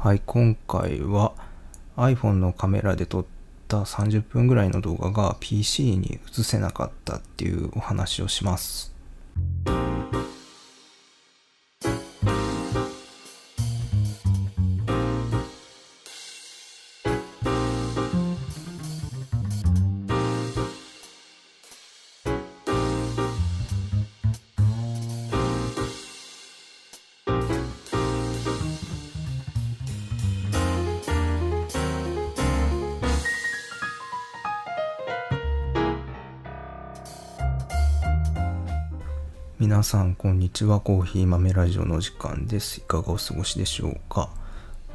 はい、今回は iPhone のカメラで撮った30分ぐらいの動画が PC に映せなかったっていうお話をします。皆さんこんにちは。コーヒー豆ラジオの時間です。いかがお過ごしでしょうか？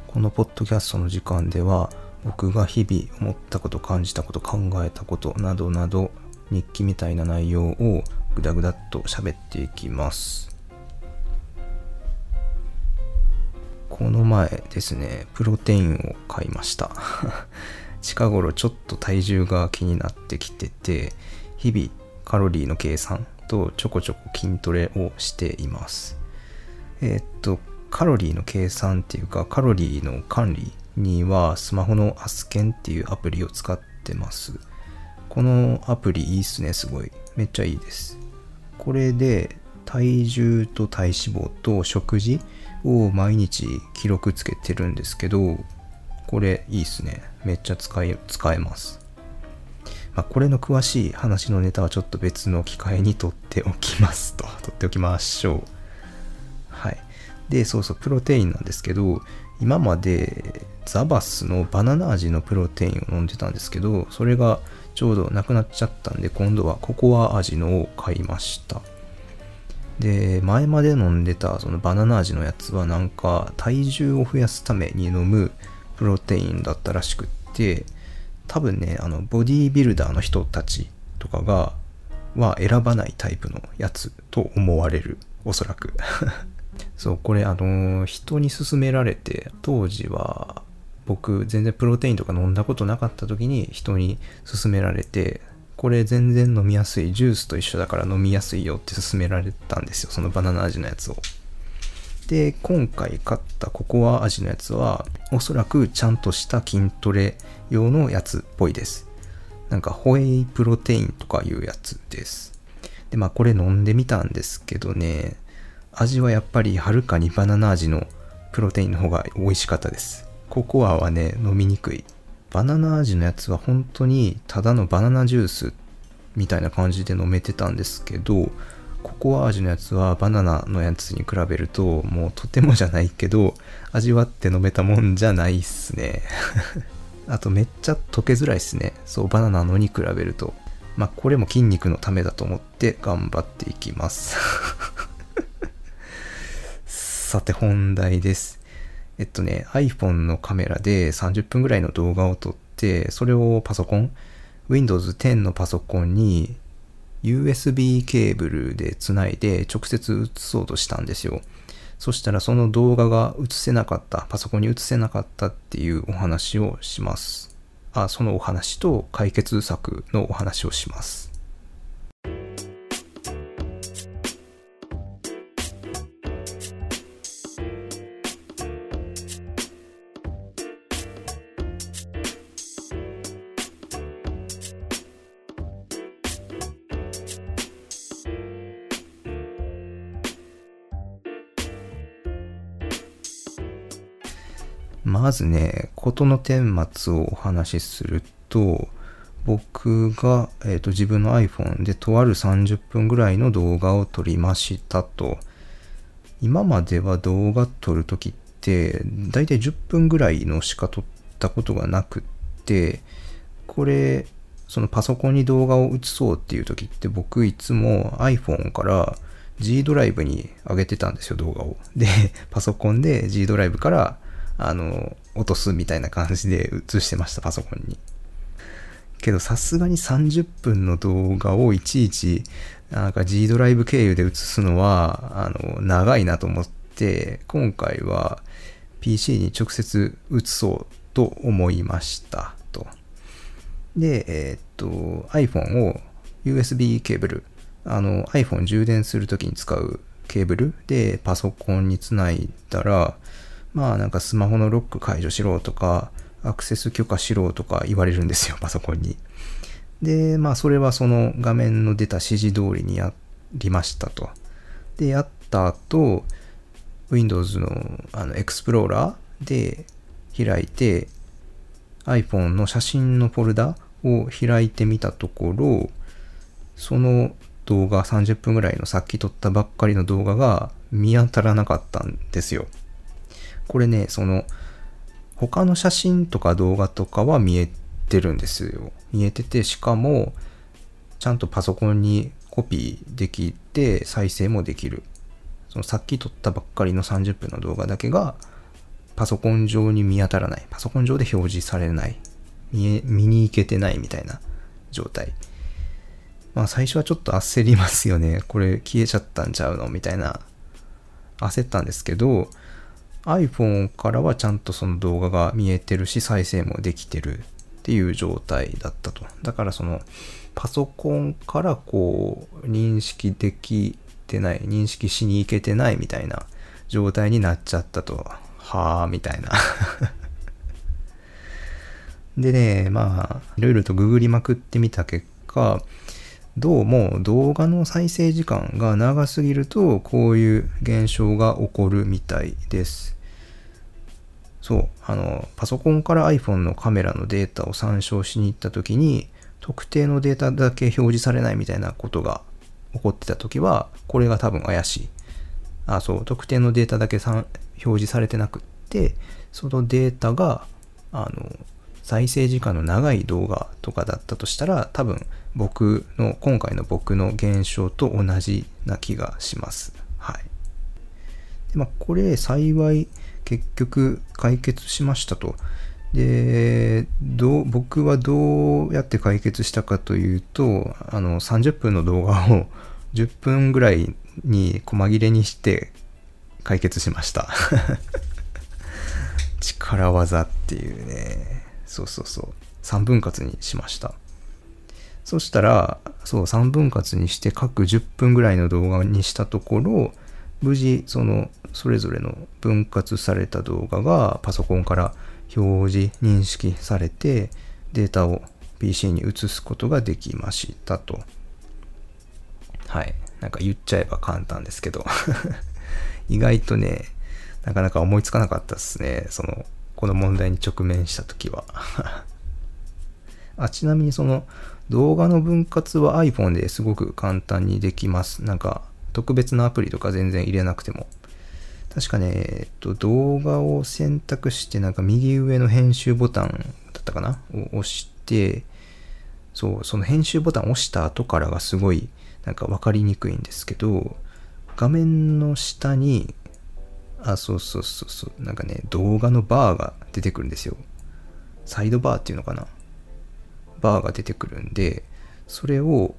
このポッドキャストの時間では僕が日々思ったこと感じたこと考えたことなどなど日記みたいな内容をぐだぐだっと喋っていきます。この前ですねプロテインを買いました。近頃ちょっと体重が気になってきてて日々カロリーの計算とちょこちょこ筋トレをしています。えーっと、カロリーの計算っていうか、カロリーの管理にはスマホのアスケンっていうアプリを使ってます。このアプリいいっすね、すごい。めっちゃいいです。これで体重と体脂肪と食事を毎日記録つけてるんですけど、これいいっすね。めっちゃ使え、使えます。まあ、これの詳しい話のネタはちょっと別の機会に撮っておきますと。撮っておきましょう。はい。で、そうそう、プロテインなんですけど、今までザバスのバナナ味のプロテインを飲んでたんですけど、それがちょうどなくなっちゃったんで、今度はココア味のを買いました。で、前まで飲んでたそのバナナ味のやつはなんか体重を増やすために飲むプロテインだったらしくって、多分ね、あの、ボディービルダーの人たちとかが、は選ばないタイプのやつと思われる。おそらく。そう、これあの、人に勧められて、当時は、僕全然プロテインとか飲んだことなかった時に人に勧められて、これ全然飲みやすい、ジュースと一緒だから飲みやすいよって勧められたんですよ。そのバナナ味のやつを。で、今回買ったココア味のやつは、おそらくちゃんとした筋トレ用のやつっぽいです。なんか、ホエイプロテインとかいうやつです。で、まあ、これ飲んでみたんですけどね、味はやっぱりはるかにバナナ味のプロテインの方が美味しかったです。ココアはね、飲みにくい。バナナ味のやつは本当にただのバナナジュースみたいな感じで飲めてたんですけど、ココア味のやつはバナナのやつに比べるともうとてもじゃないけど味わって飲めたもんじゃないっすね。あとめっちゃ溶けづらいっすね。そうバナナのに比べると。まあこれも筋肉のためだと思って頑張っていきます。さて本題です。えっとね iPhone のカメラで30分ぐらいの動画を撮ってそれをパソコン Windows 10のパソコンに USB ケーブルでつないで直接映そうとしたんですよ。そしたらその動画が映せなかった、パソコンに映せなかったっていうお話をします。あ、そのお話と解決策のお話をします。まずね、事の顛末をお話しすると、僕が、えーと自分の iPhone でとある30分ぐらいの動画を撮りましたと。今までは動画撮るときって、だいたい10分ぐらいのしか撮ったことがなくって、これ、そのパソコンに動画を映そうっていうときって僕いつも iPhone から G ドライブに上げてたんですよ、動画を。で、パソコンで G ドライブからあの、落とすみたいな感じで映してました、パソコンに。けど、さすがに30分の動画をいちいち、なんか G ドライブ経由で映すのは、あの、長いなと思って、今回は PC に直接映そうと思いました、と。で、えーっと、iPhone を USB ケーブル、あの、iPhone 充電するときに使うケーブルでパソコンにつないだら、まあなんかスマホのロック解除しろとか、アクセス許可しろとか言われるんですよ、パソコンに。で、まあそれはその画面の出た指示通りにやりましたと。で、やった後、Windows のあのエクスプローラーで開いて iPhone の写真のフォルダを開いてみたところ、その動画30分ぐらいのさっき撮ったばっかりの動画が見当たらなかったんですよ。これね、その他の写真とか動画とかは見えてるんですよ。見えてて、しかもちゃんとパソコンにコピーできて再生もできる。そのさっき撮ったばっかりの30分の動画だけがパソコン上に見当たらない。パソコン上で表示されない。見え見に行けてないみたいな状態。まあ最初はちょっと焦りますよね。これ消えちゃったんちゃうの？みたいな。焦ったんですけど、iPhone からはちゃんとその動画が見えてるし、再生もできてるっていう状態だったと。だからその、パソコンからこう、認識できてない、認識しに行けてないみたいな状態になっちゃったと。はあ、みたいなでね、まあ、いろいろとググりまくってみた結果、どうも動画の再生時間が長すぎるとこういう現象が起こるみたいです。そう、あの、パソコンから iPhone のカメラのデータを参照しに行った時に特定のデータだけ表示されないみたいなことが起こってた時はこれが多分怪しい。あ、そう、特定のデータだけ表示されてなくって、そのデータが、あの、再生時間の長い動画とかだったとしたら、多分僕の、今回の僕の現象と同じな気がします。はい。でまあ、これ幸い結局解決しましたと。で、どう、僕はどうやって解決したかというと、あの、30分の動画を 10分ぐらいに細切れにして解決しました 力技っていうね。そうそうそう。3分割にしました。そしたら、そう、3分割にして各10分ぐらいの動画にしたところ、無事、その、それぞれの分割された動画がパソコンから表示、認識されて、データを PC に移すことができましたと。はい。なんか言っちゃえば簡単ですけど 意外とね、なかなか思いつかなかったですね。その、この問題に直面した時は あ、ちなみにその動画の分割は iPhone ですごく簡単にできます。なんか特別なアプリとか全然入れなくても。確かね、えっと、動画を選択して、なんか右上の編集ボタンだったかな？を押して、そう、その編集ボタンを押した後からがすごい、なんか分かりにくいんですけど、画面の下にあ、そうそうそうそう。なんかね、動画のバーが出てくるんですよ。サイドバーっていうのかな。バーが出てくるんで、それを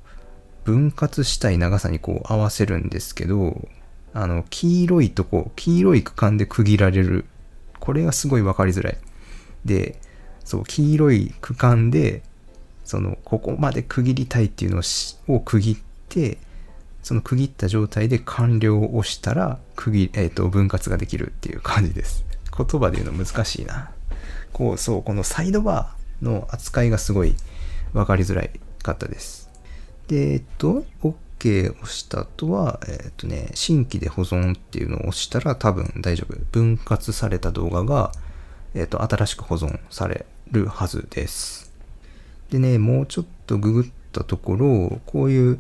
分割したい長さにこう合わせるんですけど、あの、黄色いとこ、黄色い区間で区切られる。これがすごい分かりづらい。で、そう、黄色い区間で、その、ここまで区切りたいっていうのを区切って、その区切った状態で完了を押したら、区切、えっ、ー、と、分割ができるっていう感じです。言葉で言うの難しいな。こう、そう、このサイドバーの扱いがすごい分かりづらかったです。で、えっと、OK を押した後は、えっとね、新規で保存っていうのを押したら多分大丈夫。分割された動画が、えっと、新しく保存されるはずです。でね、もうちょっとググったところ、こういう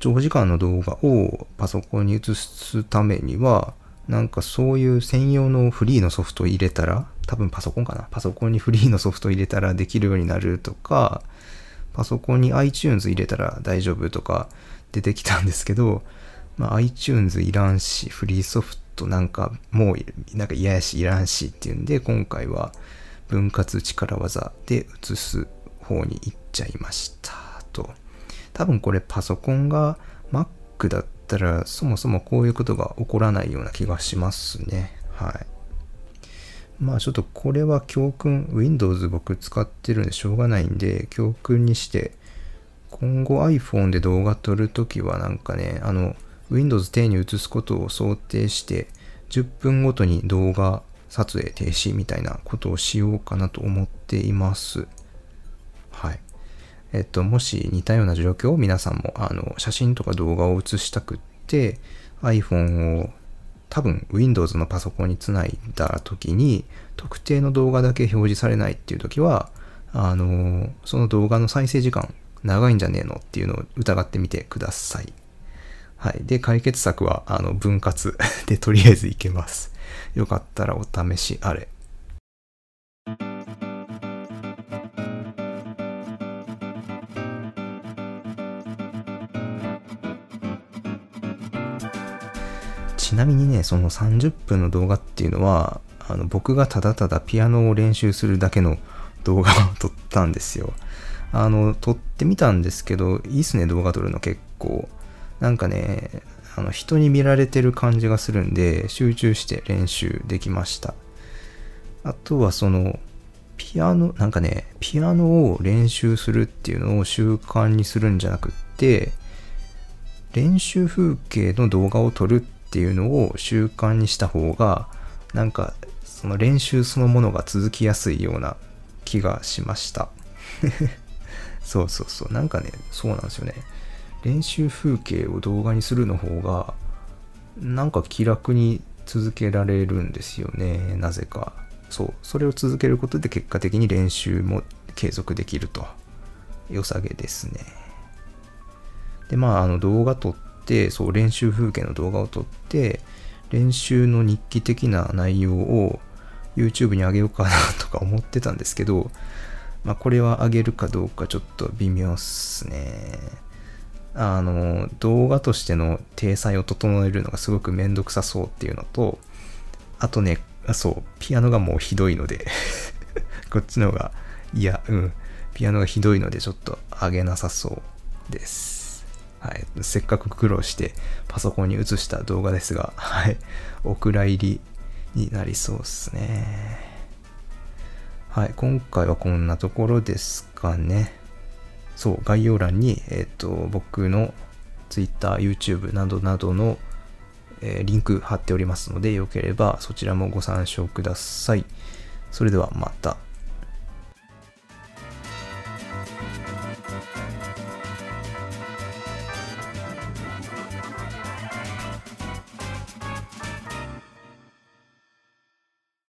長時間の動画をパソコンに移すためには、なんかそういう専用のフリーのソフトを入れたら、多分パソコンかな。パソコンにフリーのソフトを入れたらできるようになるとか、パソコンに iTunes 入れたら大丈夫とか出てきたんですけど、まあ、iTunes いらんし、フリーソフトなんかもうなんか嫌やしいらんしっていうんで、今回は分割力技で移す方に行っちゃいましたと。多分これパソコンが Mac だったらそもそもこういうことが起こらないような気がしますね。はい。まあちょっとこれは教訓、Windows 僕使ってるんでしょうがないんで、教訓にして、今後 iPhone で動画撮るときはなんかね、あの、Windows 10に移すことを想定して、10分ごとに動画撮影停止みたいなことをしようかなと思っています。はい。えっと、もし似たような状況を皆さんもあの写真とか動画を写したくって iPhone を多分 Windows のパソコンにつないだ時に特定の動画だけ表示されないっていう時はあのその動画の再生時間長いんじゃねえのっていうのを疑ってみてください。はい。で、解決策は、あの、分割 でとりあえずいけます。よかったらお試しあれ。ちなみにね、その30分の動画っていうのは、あの僕がただただピアノを練習するだけの動画を撮ったんですよ。あの、撮ってみたんですけど、いいっすね、動画撮るの結構。なんかね、あの人に見られてる感じがするんで、集中して練習できました。あとはその、ピアノ、なんかね、ピアノを練習するっていうのを習慣にするんじゃなくって、練習風景の動画を撮るっていうのを習慣にした方が、なんか、その練習そのものが続きやすいような気がしました。そうそうそう。なんかね、そうなんですよね。練習風景を動画にするの方がなんか気楽に続けられるんですよねなぜかそうそれを続けることで結果的に練習も継続できると良さげですねでまああの動画撮ってそう練習風景の動画を撮って練習の日記的な内容を YouTube にあげようかなとか思ってたんですけどまあこれはあげるかどうかちょっと微妙っすね。あの動画としての体裁を整えるのがすごくめんどくさそうっていうのとあとねそうピアノがもうひどいので こっちの方がいやうんピアノがひどいのでちょっと上げなさそうです。はい。せっかく苦労してパソコンに映した動画ですがはい。お蔵入りになりそうですね。はい。今回はこんなところですかね。そう、概要欄に、えっ、ー、と、僕の Twitter、YouTube などなどの、えー、リンク貼っておりますので、よければそちらもご参照ください。それではまた。